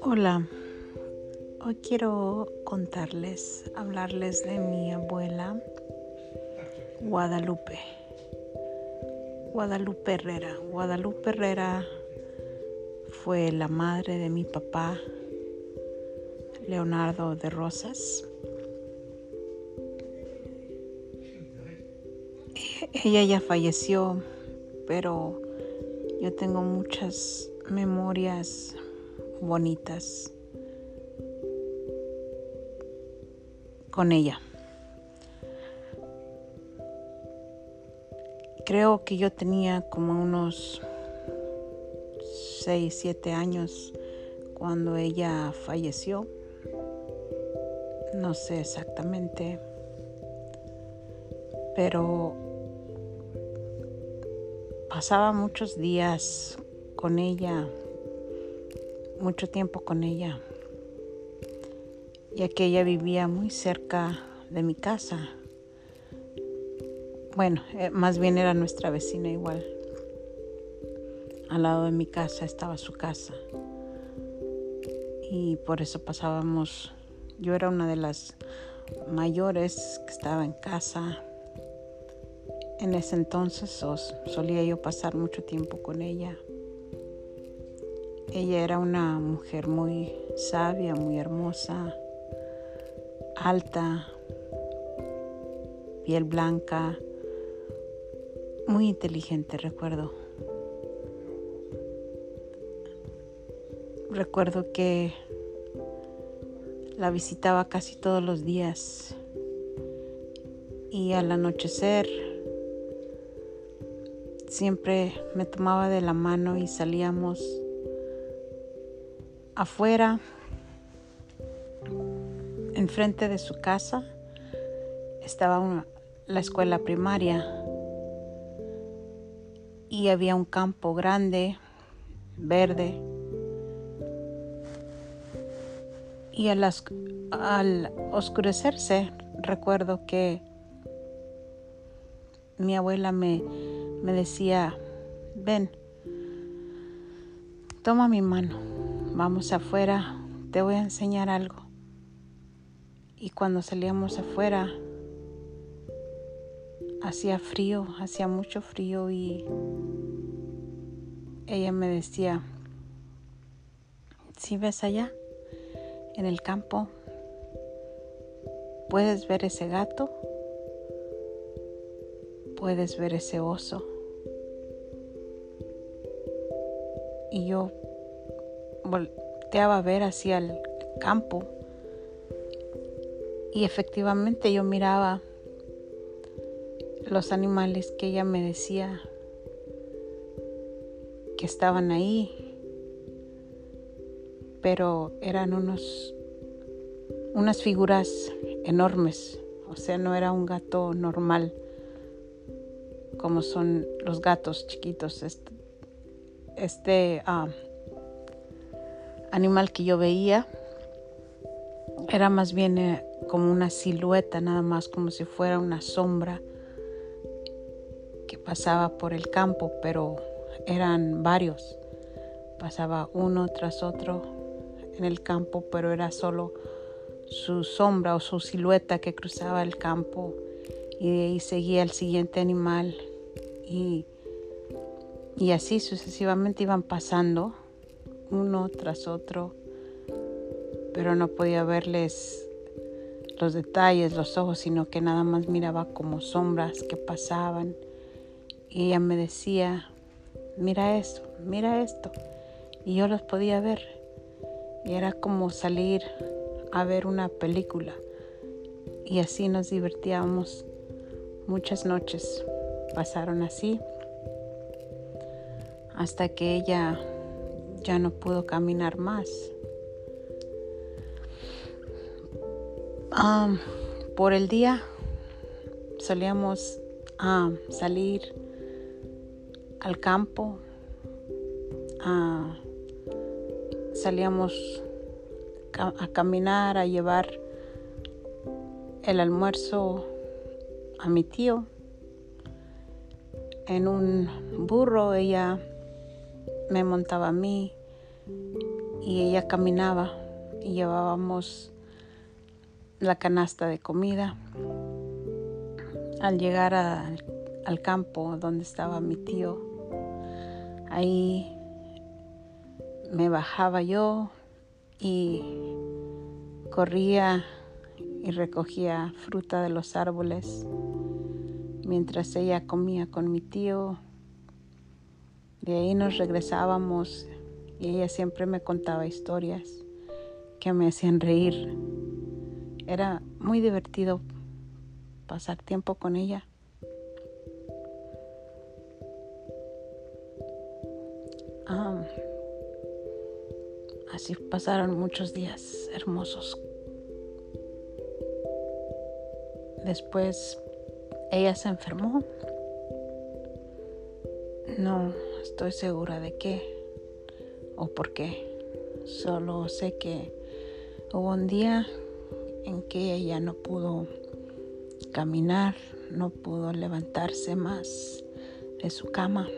Hola, hoy quiero contarles, hablarles de mi abuela Guadalupe. Guadalupe Herrera. Guadalupe Herrera fue la madre de mi papá, Leonardo de Rosas. Ella ya falleció, pero yo tengo muchas memorias bonitas con ella. Creo que yo tenía como unos 6, 7 años cuando ella falleció. No sé exactamente, pero pasaba muchos días con ella mucho tiempo con ella, ya que ella vivía muy cerca de mi casa. Bueno, eh, más bien era nuestra vecina igual. Al lado de mi casa estaba su casa. Y por eso pasábamos, yo era una de las mayores que estaba en casa. En ese entonces solía yo pasar mucho tiempo con ella. Ella era una mujer muy sabia, muy hermosa, alta, piel blanca, muy inteligente, recuerdo. Recuerdo que la visitaba casi todos los días y al anochecer siempre me tomaba de la mano y salíamos afuera, enfrente de su casa, estaba la escuela primaria y había un campo grande, verde. Y al, al oscurecerse, recuerdo que mi abuela me, me decía, ven, toma mi mano vamos afuera, te voy a enseñar algo. Y cuando salíamos afuera, hacía frío, hacía mucho frío y ella me decía, si ves allá, en el campo, puedes ver ese gato, puedes ver ese oso. Y yo volteaba a ver hacia el campo y efectivamente yo miraba los animales que ella me decía que estaban ahí, pero eran unos unas figuras enormes, o sea, no era un gato normal como son los gatos chiquitos. Este, ah, animal que yo veía era más bien eh, como una silueta, nada más como si fuera una sombra que pasaba por el campo, pero eran varios. Pasaba uno tras otro en el campo, pero era solo su sombra o su silueta que cruzaba el campo y de ahí seguía el siguiente animal y, y así sucesivamente iban pasando uno tras otro, pero no podía verles los detalles, los ojos, sino que nada más miraba como sombras que pasaban. Y ella me decía, mira esto, mira esto. Y yo los podía ver. Y era como salir a ver una película. Y así nos divertíamos. Muchas noches pasaron así hasta que ella ya no pudo caminar más. por el día solíamos salir al campo, salíamos a caminar, a llevar el almuerzo a mi tío en un burro, ella me montaba a mí y ella caminaba y llevábamos la canasta de comida. Al llegar al campo donde estaba mi tío, ahí me bajaba yo y corría y recogía fruta de los árboles mientras ella comía con mi tío. De ahí nos regresábamos y ella siempre me contaba historias que me hacían reír. Era muy divertido pasar tiempo con ella. así pasaron muchos días hermosos. Después ella se enfermó. No estoy segura de qué o por qué. Solo sé que hubo un día en que ella no pudo caminar, no pudo levantarse más de su cama.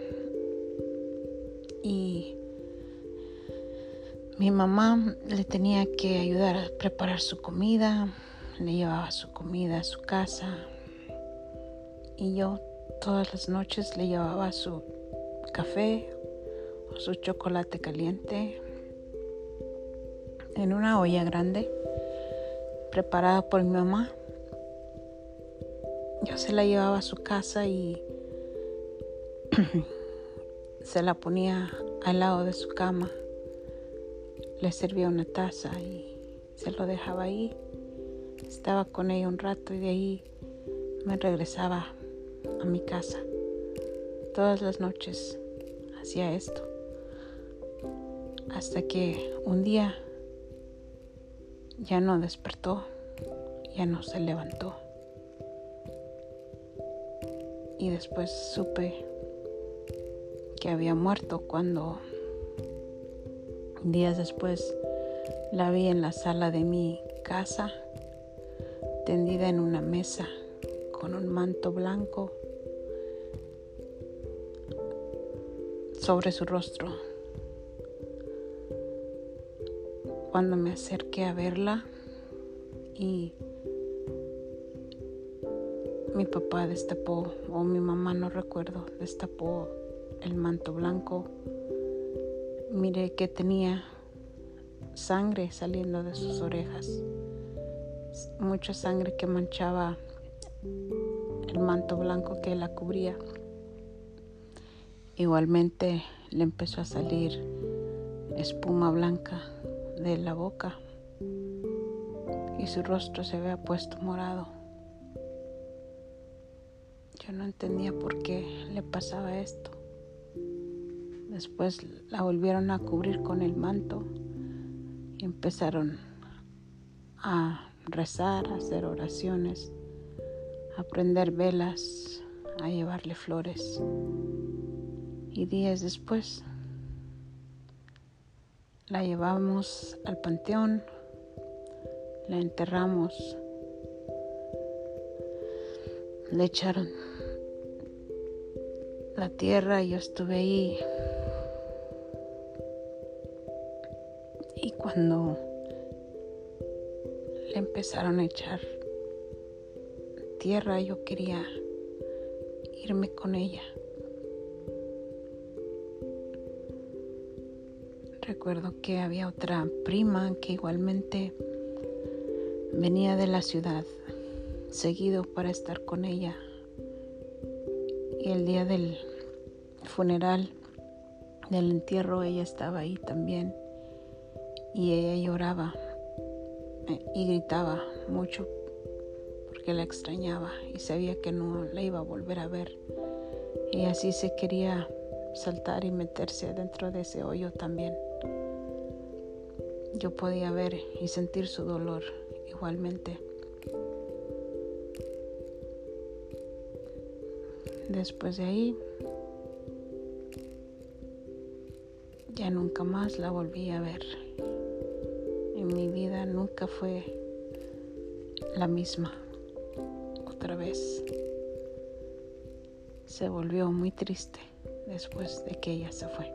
Y mi mamá le tenía que ayudar a preparar su comida, le llevaba su comida a su casa y yo todas las noches le llevaba su café o su chocolate caliente en una olla grande preparada por mi mamá. Yo se la llevaba a su casa y se la ponía al lado de su cama. Le servía una taza y se lo dejaba ahí. Estaba con ella un rato y de ahí me regresaba a mi casa. Todas las noches hacía esto. Hasta que un día ya no despertó, ya no se levantó. Y después supe que había muerto cuando días después la vi en la sala de mi casa, tendida en una mesa con un manto blanco sobre su rostro. Cuando me acerqué a verla y mi papá destapó, o mi mamá no recuerdo, destapó el manto blanco, miré que tenía sangre saliendo de sus orejas, mucha sangre que manchaba el manto blanco que la cubría. Igualmente le empezó a salir espuma blanca de la boca y su rostro se había puesto morado. Yo no entendía por qué le pasaba esto. Después la volvieron a cubrir con el manto y empezaron a rezar, a hacer oraciones, a prender velas, a llevarle flores. Y días después la llevamos al panteón, la enterramos, le echaron la tierra y yo estuve ahí Y cuando le empezaron a echar tierra, yo quería irme con ella. Recuerdo que había otra prima que igualmente venía de la ciudad seguido para estar con ella. Y el día del funeral, del entierro, ella estaba ahí también y ella lloraba eh, y gritaba mucho porque la extrañaba y sabía que no la iba a volver a ver. Y así se quería saltar y meterse dentro de ese hoyo también. Yo podía ver y sentir su dolor igualmente. Después de ahí, ya nunca más la volví a ver mi vida nunca fue la misma otra vez. se volvió muy triste después de que ella se fue.